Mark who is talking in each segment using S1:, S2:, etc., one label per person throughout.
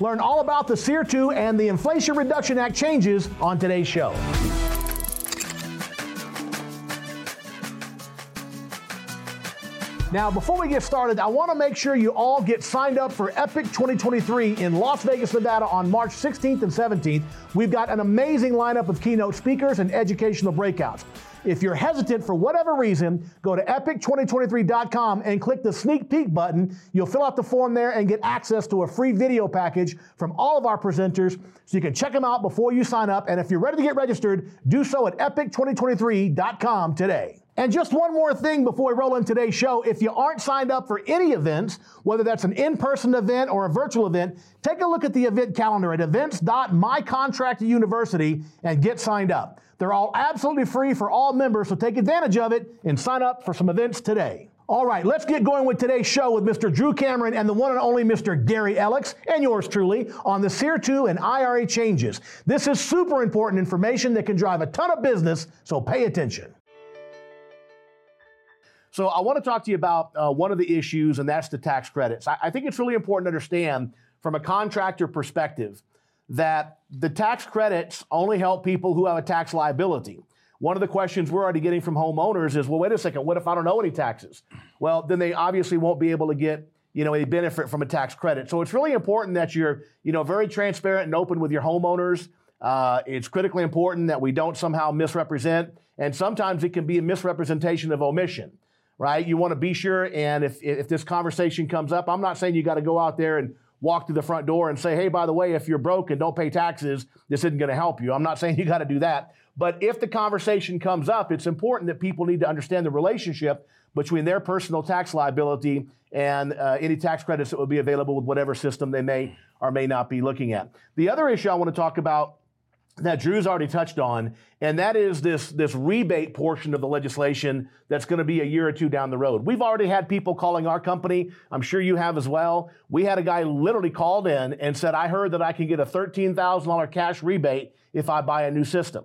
S1: Learn all about the SEER 2 and the Inflation Reduction Act changes on today's show. Now, before we get started, I want to make sure you all get signed up for Epic 2023 in Las Vegas, Nevada on March 16th and 17th. We've got an amazing lineup of keynote speakers and educational breakouts. If you're hesitant for whatever reason, go to epic2023.com and click the sneak peek button. You'll fill out the form there and get access to a free video package from all of our presenters so you can check them out before you sign up. And if you're ready to get registered, do so at epic2023.com today. And just one more thing before we roll in today's show. If you aren't signed up for any events, whether that's an in person event or a virtual event, take a look at the event calendar at events.mycontractuniversity and get signed up. They're all absolutely free for all members, so take advantage of it and sign up for some events today. All right, let's get going with today's show with Mr. Drew Cameron and the one and only Mr. Gary Elekes, and yours truly, on the SEER 2 and IRA changes. This is super important information that can drive a ton of business, so pay attention. So I want to talk to you about uh, one of the issues, and that's the tax credits. I, I think it's really important to understand from a contractor perspective that the tax credits only help people who have a tax liability. One of the questions we're already getting from homeowners is, well, wait a second, what if I don't owe any taxes? Well, then they obviously won't be able to get you know, a benefit from a tax credit. So it's really important that you're, you know, very transparent and open with your homeowners. Uh, it's critically important that we don't somehow misrepresent, and sometimes it can be a misrepresentation of omission right? You want to be sure. And if, if this conversation comes up, I'm not saying you got to go out there and walk to the front door and say, hey, by the way, if you're broke and don't pay taxes, this isn't going to help you. I'm not saying you got to do that. But if the conversation comes up, it's important that people need to understand the relationship between their personal tax liability and uh, any tax credits that would be available with whatever system they may or may not be looking at. The other issue I want to talk about that Drew's already touched on, and that is this, this rebate portion of the legislation that's going to be a year or two down the road. We've already had people calling our company. I'm sure you have as well. We had a guy literally called in and said, I heard that I can get a $13,000 cash rebate if I buy a new system.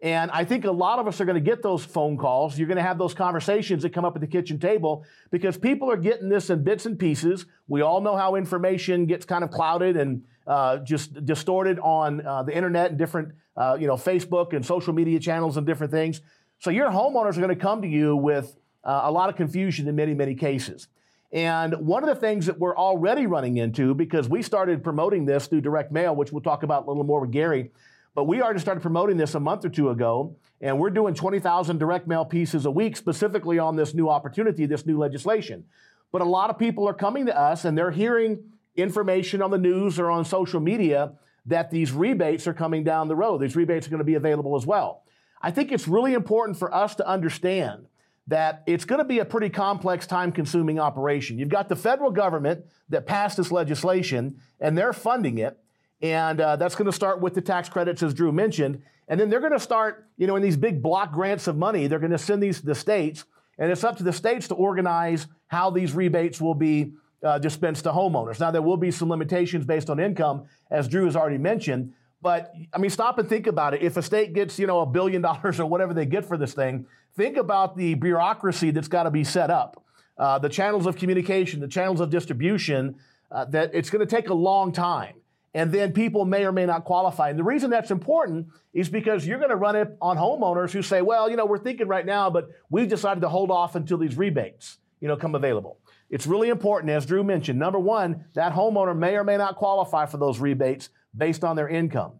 S1: And I think a lot of us are going to get those phone calls. You're going to have those conversations that come up at the kitchen table because people are getting this in bits and pieces. We all know how information gets kind of clouded and uh, just distorted on uh, the internet and different, uh, you know, Facebook and social media channels and different things. So your homeowners are going to come to you with uh, a lot of confusion in many, many cases. And one of the things that we're already running into, because we started promoting this through direct mail, which we'll talk about a little more with Gary, but we already started promoting this a month or two ago, and we're doing 20,000 direct mail pieces a week specifically on this new opportunity, this new legislation. But a lot of people are coming to us and they're hearing information on the news or on social media that these rebates are coming down the road. These rebates are going to be available as well. I think it's really important for us to understand that it's going to be a pretty complex, time consuming operation. You've got the federal government that passed this legislation and they're funding it. And uh, that's going to start with the tax credits, as Drew mentioned. And then they're going to start, you know, in these big block grants of money, they're going to send these to the states. And it's up to the states to organize how these rebates will be uh, dispensed to homeowners. Now, there will be some limitations based on income, as Drew has already mentioned. But I mean, stop and think about it. If a state gets, you know, a billion dollars or whatever they get for this thing, think about the bureaucracy that's got to be set up, uh, the channels of communication, the channels of distribution. Uh, that it's going to take a long time, and then people may or may not qualify. And the reason that's important is because you're going to run it on homeowners who say, "Well, you know, we're thinking right now, but we've decided to hold off until these rebates, you know, come available." It's really important, as Drew mentioned. Number one, that homeowner may or may not qualify for those rebates based on their income.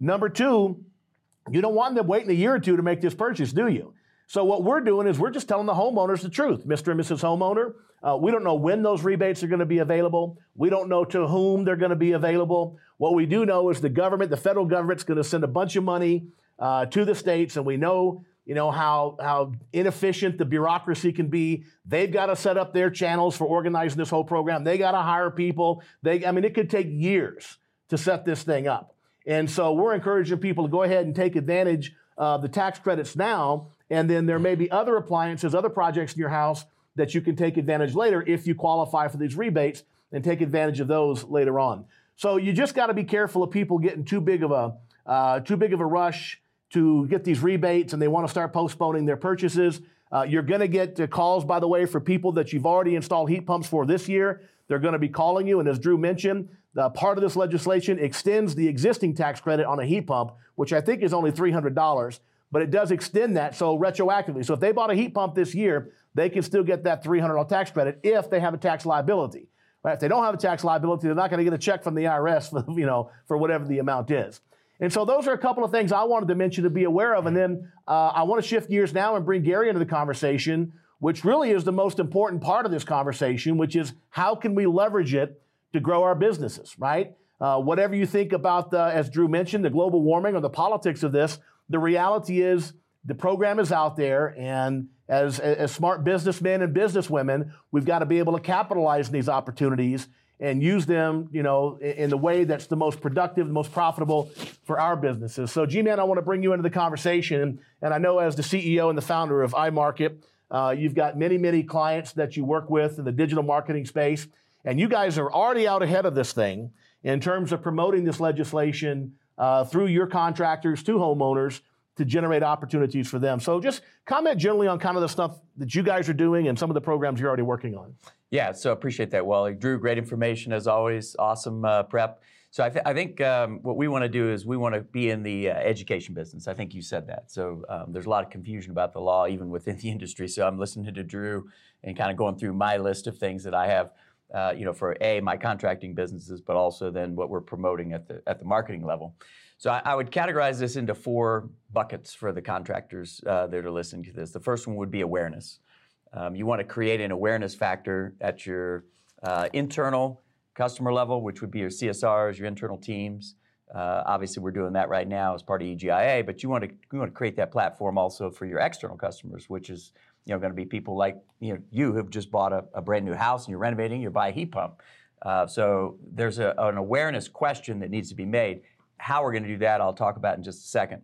S1: Number two, you don't want them waiting a year or two to make this purchase, do you? So what we're doing is we're just telling the homeowners the truth, Mr. and Mrs. Homeowner. Uh, we don't know when those rebates are going to be available. We don't know to whom they're going to be available. What we do know is the government, the federal government's going to send a bunch of money uh, to the states, and we know you know how how inefficient the bureaucracy can be. They've got to set up their channels for organizing this whole program. They got to hire people. They i mean it could take years to set this thing up. And so we're encouraging people to go ahead and take advantage of the tax credits now. And then there may be other appliances other projects in your house that you can take advantage later if you qualify for these rebates and take advantage of those later on. So you just got to be careful of people getting too big of a uh, too big of a rush to get these rebates and they want to start postponing their purchases. Uh, you're going to get uh, calls, by the way, for people that you've already installed heat pumps for this year. They're going to be calling you. And as Drew mentioned, the part of this legislation extends the existing tax credit on a heat pump, which I think is only $300, but it does extend that so retroactively. So if they bought a heat pump this year, they can still get that $300 tax credit if they have a tax liability. Right? If they don't have a tax liability, they're not going to get a check from the IRS for, you know, for whatever the amount is. And so those are a couple of things I wanted to mention to be aware of. And then uh, I want to shift gears now and bring Gary into the conversation, which really is the most important part of this conversation, which is how can we leverage it to grow our businesses, right? Uh, whatever you think about, the, as Drew mentioned, the global warming or the politics of this, the reality is the program is out there, and as, as smart businessmen and businesswomen, we've got to be able to capitalize on these opportunities and use them, you know, in the way that's the most productive, the most profitable for our businesses. So, G-Man, I want to bring you into the conversation, and I know as the CEO and the founder of iMarket, uh, you've got many, many clients that you work with in the digital marketing space, and you guys are already out ahead of this thing in terms of promoting this legislation uh, through your contractors to homeowners to generate opportunities for them. So just comment generally on kind of the stuff that you guys are doing and some of the programs you're already working on.
S2: Yeah, so appreciate that, Wally. Drew, great information as always. Awesome uh, prep. So I, th- I think um, what we want to do is we want to be in the uh, education business. I think you said that. So um, there's a lot of confusion about the law even within the industry. So I'm listening to Drew and kind of going through my list of things that I have. Uh, you know, for a my contracting businesses, but also then what we're promoting at the at the marketing level. So I, I would categorize this into four buckets for the contractors uh, that are listening to this. The first one would be awareness. Um, you want to create an awareness factor at your uh, internal customer level, which would be your CSRs, your internal teams. Uh, obviously, we're doing that right now as part of EGIA, but you want to you want to create that platform also for your external customers, which is you know going to be people like you know you who've just bought a, a brand new house and you're renovating, you buy a heat pump. Uh, so there's a, an awareness question that needs to be made. How we're going to do that, I'll talk about in just a second.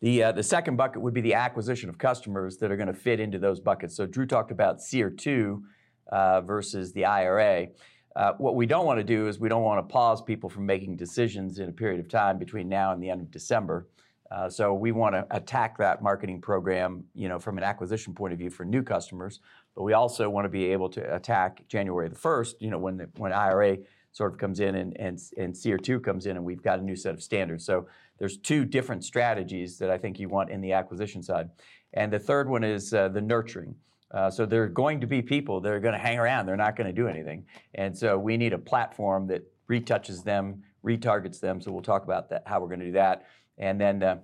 S2: The, uh, the second bucket would be the acquisition of customers that are going to fit into those buckets. So Drew talked about SEER 2 uh, versus the IRA. Uh, what we don't want to do is we don't want to pause people from making decisions in a period of time between now and the end of December. Uh, so we want to attack that marketing program, you know, from an acquisition point of view for new customers. But we also want to be able to attack January the first, you know, when the, when IRA sort of comes in and, and, and SEER 2 comes in and we've got a new set of standards. So there's two different strategies that I think you want in the acquisition side. And the third one is uh, the nurturing. Uh, so there are going to be people that are going to hang around. They're not going to do anything. And so we need a platform that retouches them, retargets them. So we'll talk about that, how we're going to do that. And then uh,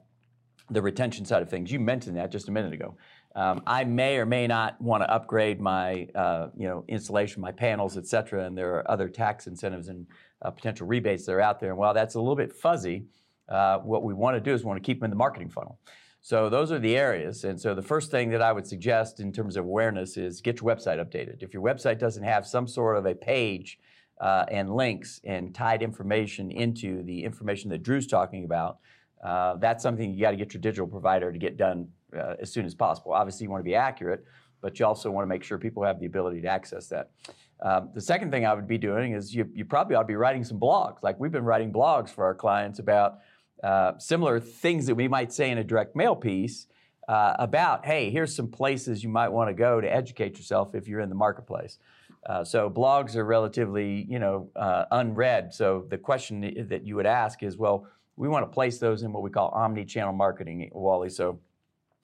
S2: the retention side of things. You mentioned that just a minute ago. Um, I may or may not want to upgrade my, uh, you know, installation, my panels, et cetera, and there are other tax incentives and uh, potential rebates that are out there. And while that's a little bit fuzzy, uh, what we want to do is we want to keep them in the marketing funnel. So those are the areas. And so the first thing that I would suggest in terms of awareness is get your website updated. If your website doesn't have some sort of a page uh, and links and tied information into the information that Drew's talking about, uh, that's something you got to get your digital provider to get done uh, as soon as possible. Obviously, you want to be accurate, but you also want to make sure people have the ability to access that. Um, the second thing I would be doing is you, you probably ought to be writing some blogs. Like we've been writing blogs for our clients about uh, similar things that we might say in a direct mail piece uh, about, hey, here's some places you might want to go to educate yourself if you're in the marketplace. Uh, so blogs are relatively, you know, uh, unread. So the question that you would ask is, well, we want to place those in what we call omni-channel marketing, Wally. So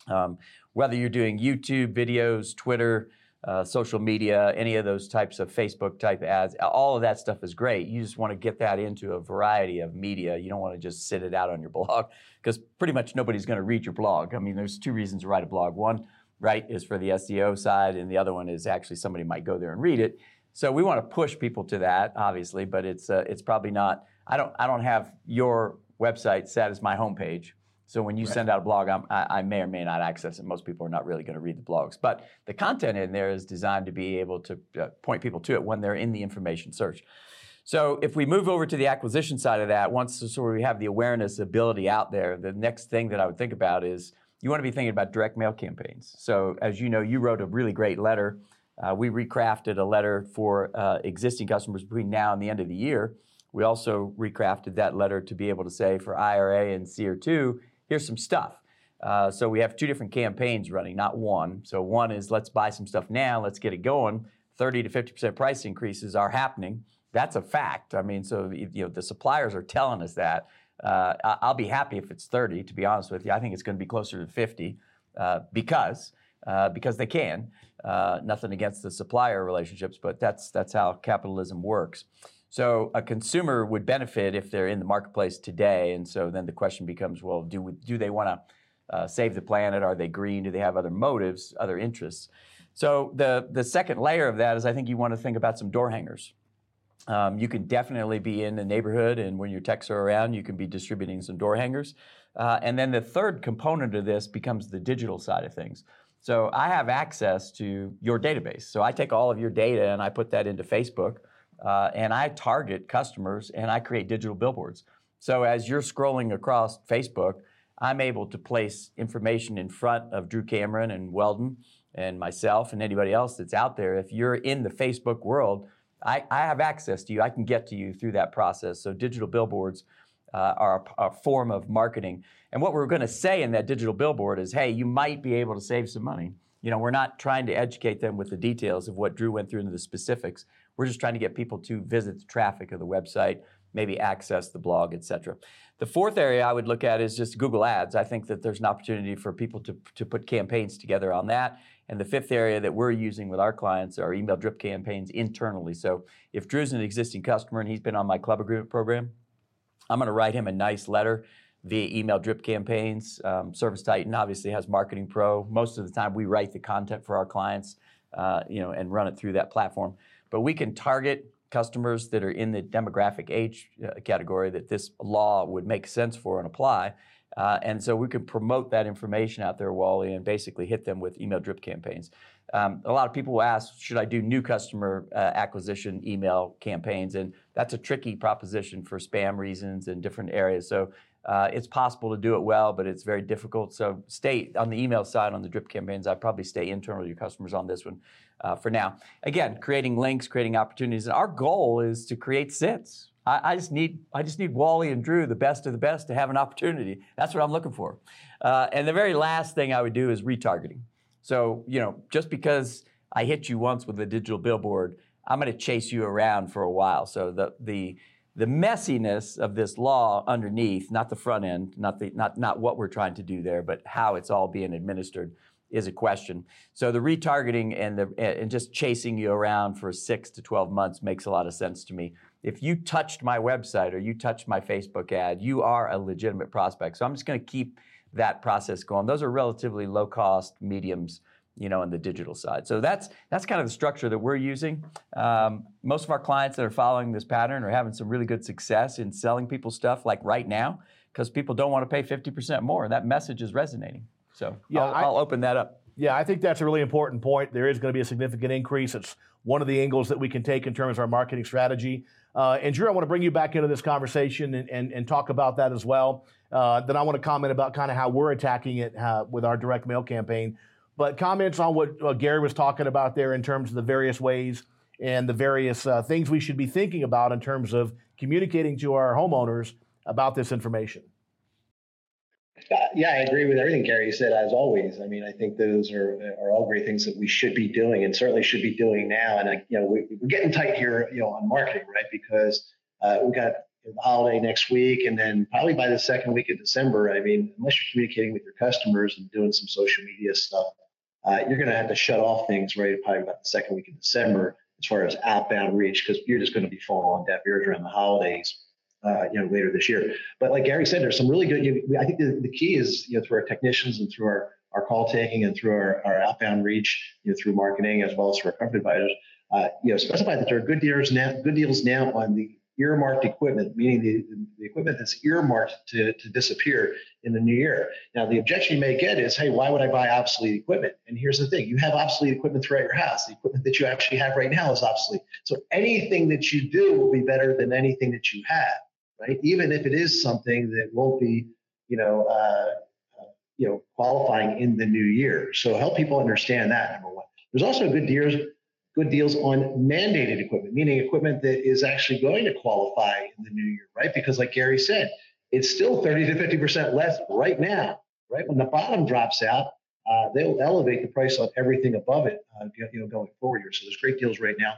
S2: um, whether you're doing YouTube videos, Twitter, uh, social media, any of those types of Facebook type ads, all of that stuff is great. You just want to get that into a variety of media. You don't want to just sit it out on your blog because pretty much nobody's going to read your blog. I mean, there's two reasons to write a blog. One, right, is for the SEO side, and the other one is actually somebody might go there and read it. So we want to push people to that, obviously, but it's uh, it's probably not. I don't I don't have your website set as my homepage. So when you right. send out a blog, I, I may or may not access it. Most people are not really going to read the blogs, but the content in there is designed to be able to uh, point people to it when they're in the information search. So if we move over to the acquisition side of that, once so we have the awareness ability out there, the next thing that I would think about is you want to be thinking about direct mail campaigns. So as you know, you wrote a really great letter. Uh, we recrafted a letter for uh, existing customers between now and the end of the year. We also recrafted that letter to be able to say for IRA and SEER 2, here's some stuff. Uh, so we have two different campaigns running, not one. So one is let's buy some stuff now, let's get it going. 30 to 50% price increases are happening. That's a fact. I mean, so you know the suppliers are telling us that. Uh, I'll be happy if it's 30. To be honest with you, I think it's going to be closer to 50 uh, because uh, because they can. Uh, nothing against the supplier relationships, but that's that's how capitalism works. So a consumer would benefit if they're in the marketplace today, and so then the question becomes, well, do we, do they want to uh, save the planet? Are they green? Do they have other motives, other interests? So the the second layer of that is I think you want to think about some door hangers. Um, you can definitely be in the neighborhood, and when your techs are around, you can be distributing some door hangers. Uh, and then the third component of this becomes the digital side of things. So I have access to your database. So I take all of your data and I put that into Facebook, uh, and I target customers and I create digital billboards. So as you're scrolling across Facebook, I'm able to place information in front of Drew Cameron and Weldon and myself and anybody else that's out there. If you're in the Facebook world, I, I have access to you. I can get to you through that process. So digital billboards uh, are a, a, form of marketing. And what we're going to say in that digital billboard is, hey, you might be able to save some money. You know, we're not trying to educate them with the details of what Drew went through into the specifics. We're just trying to get people to visit the traffic of the website, maybe access the blog, et cetera. The fourth area I would look at is just Google Ads. I think that there's an opportunity for people to, to put campaigns together on that. And the fifth area that we're using with our clients are email drip campaigns internally. So if Drew's an existing customer and he's been on my club agreement program, I'm going to write him a nice letter via email drip campaigns. Um, Service Titan obviously has Marketing Pro. Most of the time, we write the content for our clients, uh, you know, and run it through that platform. But we can target customers that are in the demographic age uh, category that this law would make sense for and apply. Uh, and so we can promote that information out there, Wally, and basically hit them with email drip campaigns. Um, a lot of people will ask, should I do new customer uh, acquisition email campaigns? And that's a tricky proposition for spam reasons in different areas. So uh, it's possible to do it well, but it's very difficult. So stay on the email side on the drip campaigns. I'd probably stay internal to your customers on this one uh, for now. Again, creating links, creating opportunities. And our goal is to create sits. I, I, just need I just need Wally and Drew, the best of the best, to have an opportunity. That's what I'm looking for. Uh, and the very last thing I would do is retargeting. So you know, just because I hit you once with a digital billboard, I'm going to chase you around for a while. So the the the messiness of this law underneath, not the front end, not the not not what we're trying to do there, but how it's all being administered is a question. So the retargeting and the and just chasing you around for six to twelve months makes a lot of sense to me if you touched my website or you touched my Facebook ad, you are a legitimate prospect. So I'm just going to keep that process going. Those are relatively low cost mediums, you know, on the digital side. So that's that's kind of the structure that we're using. Um, most of our clients that are following this pattern are having some really good success in selling people stuff like right now because people don't want to pay 50% more. And that message is resonating. So yeah, I'll, I, I'll open that up.
S1: Yeah, I think that's a really important point. There is going to be a significant increase. It's one of the angles that we can take in terms of our marketing strategy. Uh, and Drew, I want to bring you back into this conversation and, and, and talk about that as well. Uh, then I want to comment about kind of how we're attacking it uh, with our direct mail campaign. But comments on what uh, Gary was talking about there in terms of the various ways and the various uh, things we should be thinking about in terms of communicating to our homeowners about this information.
S3: Uh, yeah, I agree with everything Gary said. As always, I mean, I think those are are all great things that we should be doing, and certainly should be doing now. And you know, we, are getting tight here, you know, on marketing, right? Because uh, we got the holiday next week, and then probably by the second week of December. I mean, unless you're communicating with your customers and doing some social media stuff, uh, you're going to have to shut off things right probably about the second week of December as far as outbound reach, because you're just going to be falling on deaf ears around the holidays uh, you know, later this year. But like Gary said, there's some really good. You I think the, the key is you know through our technicians and through our our call taking and through our, our outbound reach, you know, through marketing as well as through our company advisors, uh, you know, specify that there are good deals now, good deals now on the earmarked equipment, meaning the, the equipment that's earmarked to, to disappear in the new year. Now, the objection you may get is, hey, why would I buy obsolete equipment? And here's the thing you have obsolete equipment throughout your house. The equipment that you actually have right now is obsolete. So anything that you do will be better than anything that you have right? Even if it is something that won't be, you know, uh, you know, qualifying in the new year. So help people understand that. Number one. There's also good deals, good deals on mandated equipment, meaning equipment that is actually going to qualify in the new year, right? Because like Gary said, it's still 30 to 50 percent less right now, right? When the bottom drops out, uh, they'll elevate the price on everything above it, uh, you know, going forward here. So there's great deals right now.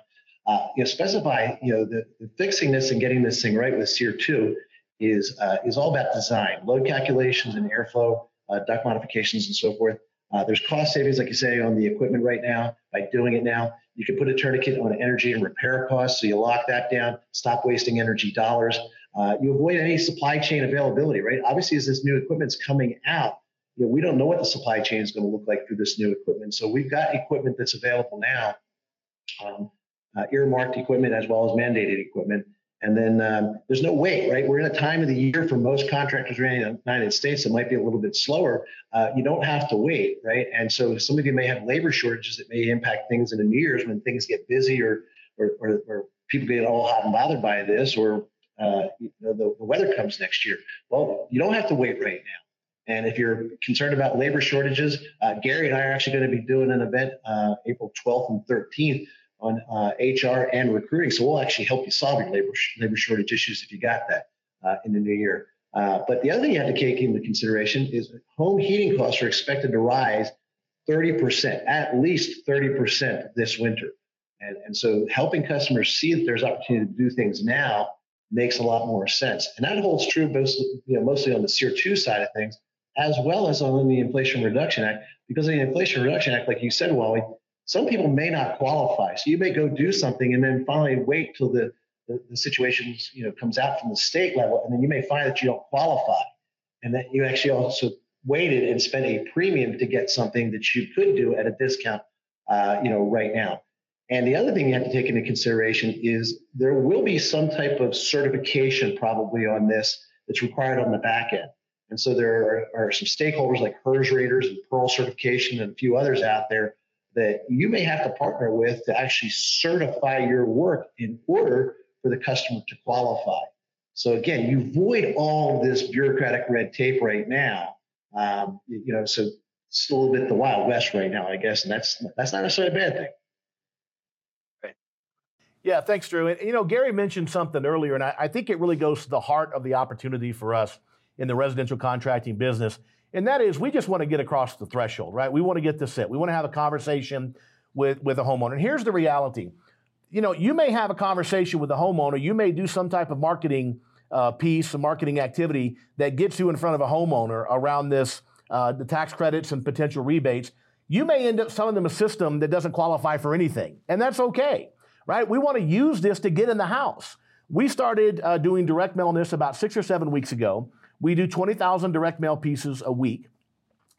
S3: Uh, you know, specify, you know, the, the, fixing this and getting this thing right with SEER 2 is uh, is all about design, load calculations and airflow, uh, duct modifications and so forth. Uh, there's cost savings, like you say, on the equipment right now by doing it now. You can put a tourniquet on energy and repair costs, so you lock that down, stop wasting energy dollars. Uh, you avoid any supply chain availability, right? Obviously, as this new equipment's coming out, you know, we don't know what the supply chain is going to look like through this new equipment. So we've got equipment that's available now, um, uh, earmarked equipment as well as mandated equipment. And then um, there's no wait, right? We're in a time of the year for most contractors around the United States that might be a little bit slower. Uh, you don't have to wait, right? And so some of you may have labor shortages that may impact things in the new years when things get busy or or, or, or people get all hot and bothered by this or uh, you know, the, the weather comes next year. Well, you don't have to wait right now. And if you're concerned about labor shortages, uh, Gary and I are actually going to be doing an event uh, April 12th and 13th on uh, HR and recruiting. So we'll actually help you solve your labor labor shortage issues if you got that uh, in the new year. Uh, but the other thing you have to take into consideration is home heating costs are expected to rise 30%, at least 30% this winter. And, and so helping customers see that there's opportunity to do things now makes a lot more sense. And that holds true mostly, you know, mostly on the SEER 2 side of things, as well as on the Inflation Reduction Act. Because the Inflation Reduction Act, like you said, Wally, some people may not qualify. So you may go do something and then finally wait till the, the, the situation you know comes out from the state level, and then you may find that you don't qualify, and that you actually also waited and spent a premium to get something that you could do at a discount, uh, you know, right now. And the other thing you have to take into consideration is there will be some type of certification probably on this that's required on the back end. And so there are, are some stakeholders like HERS raters and Pearl certification and a few others out there that you may have to partner with to actually certify your work in order for the customer to qualify. So again, you void all this bureaucratic red tape right now. Um, you know, so it's a little bit the wild west right now, I guess, and that's that's not necessarily a bad thing.
S1: Yeah, thanks, Drew. And you know, Gary mentioned something earlier, and I, I think it really goes to the heart of the opportunity for us in the residential contracting business and that is we just want to get across the threshold, right? We want to get this it. We want to have a conversation with, with a homeowner. And here's the reality. You know, you may have a conversation with a homeowner, you may do some type of marketing uh, piece, a marketing activity that gets you in front of a homeowner around this, uh, the tax credits and potential rebates. You may end up selling them a system that doesn't qualify for anything, and that's okay, right? We want to use this to get in the house. We started uh, doing direct mail on this about six or seven weeks ago. We do 20,000 direct mail pieces a week.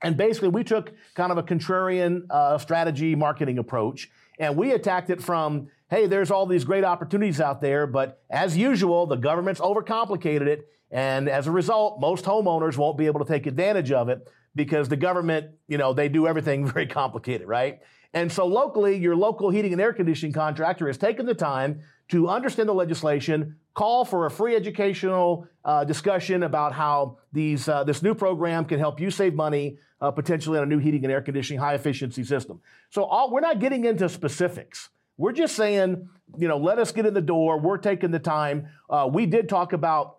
S1: And basically, we took kind of a contrarian uh, strategy marketing approach, and we attacked it from hey, there's all these great opportunities out there, but as usual, the government's overcomplicated it. And as a result, most homeowners won't be able to take advantage of it because the government, you know, they do everything very complicated, right? And so locally, your local heating and air conditioning contractor has taken the time to understand the legislation, call for a free educational uh, discussion about how these, uh, this new program can help you save money uh, potentially on a new heating and air conditioning high efficiency system. So all, we're not getting into specifics. We're just saying, you know, let us get in the door. We're taking the time. Uh, we did talk about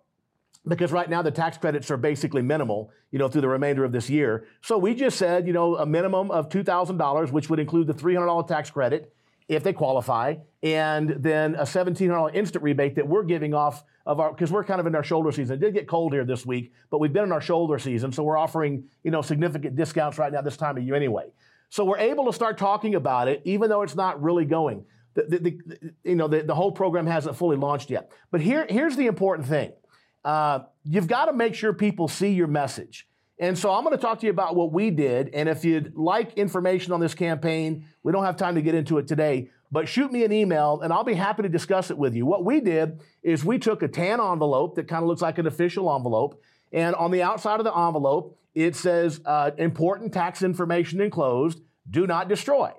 S1: because right now the tax credits are basically minimal, you know, through the remainder of this year. So we just said, you know, a minimum of $2,000, which would include the $300 tax credit if they qualify, and then a $1,700 instant rebate that we're giving off of our, because we're kind of in our shoulder season. It did get cold here this week, but we've been in our shoulder season, so we're offering, you know, significant discounts right now this time of year anyway. So we're able to start talking about it, even though it's not really going. The, the, the you know, the, the whole program hasn't fully launched yet. But here, here's the important thing. Uh, you've got to make sure people see your message. And so I'm going to talk to you about what we did. And if you'd like information on this campaign, we don't have time to get into it today, but shoot me an email and I'll be happy to discuss it with you. What we did is we took a tan envelope that kind of looks like an official envelope. And on the outside of the envelope, it says uh, important tax information enclosed, do not destroy.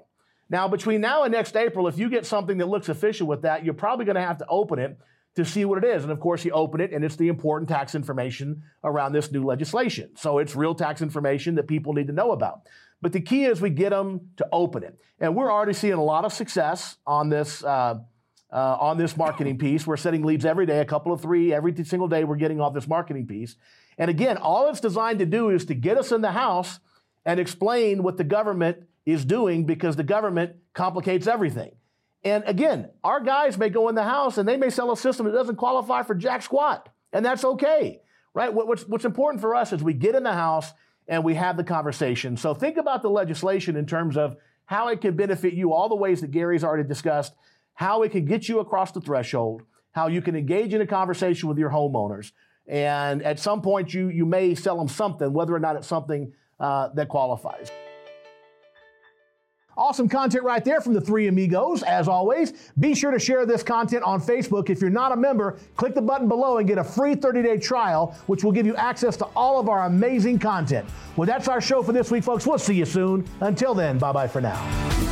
S1: Now, between now and next April, if you get something that looks official with that, you're probably going to have to open it to see what it is. And of course, you open it and it's the important tax information around this new legislation. So it's real tax information that people need to know about. But the key is we get them to open it. And we're already seeing a lot of success on this, uh, uh, on this marketing piece. We're setting leads every day, a couple of three every single day. We're getting off this marketing piece. And again, all it's designed to do is to get us in the house and explain what the government is doing because the government complicates everything. And again, our guys may go in the house and they may sell a system that doesn't qualify for jack squat, and that's okay, right? What's, what's important for us is we get in the house and we have the conversation. So think about the legislation in terms of how it can benefit you, all the ways that Gary's already discussed, how it can get you across the threshold, how you can engage in a conversation with your homeowners. And at some point, you, you may sell them something, whether or not it's something uh, that qualifies. Awesome content right there from the three amigos. As always, be sure to share this content on Facebook. If you're not a member, click the button below and get a free 30 day trial, which will give you access to all of our amazing content. Well, that's our show for this week, folks. We'll see you soon. Until then, bye bye for now.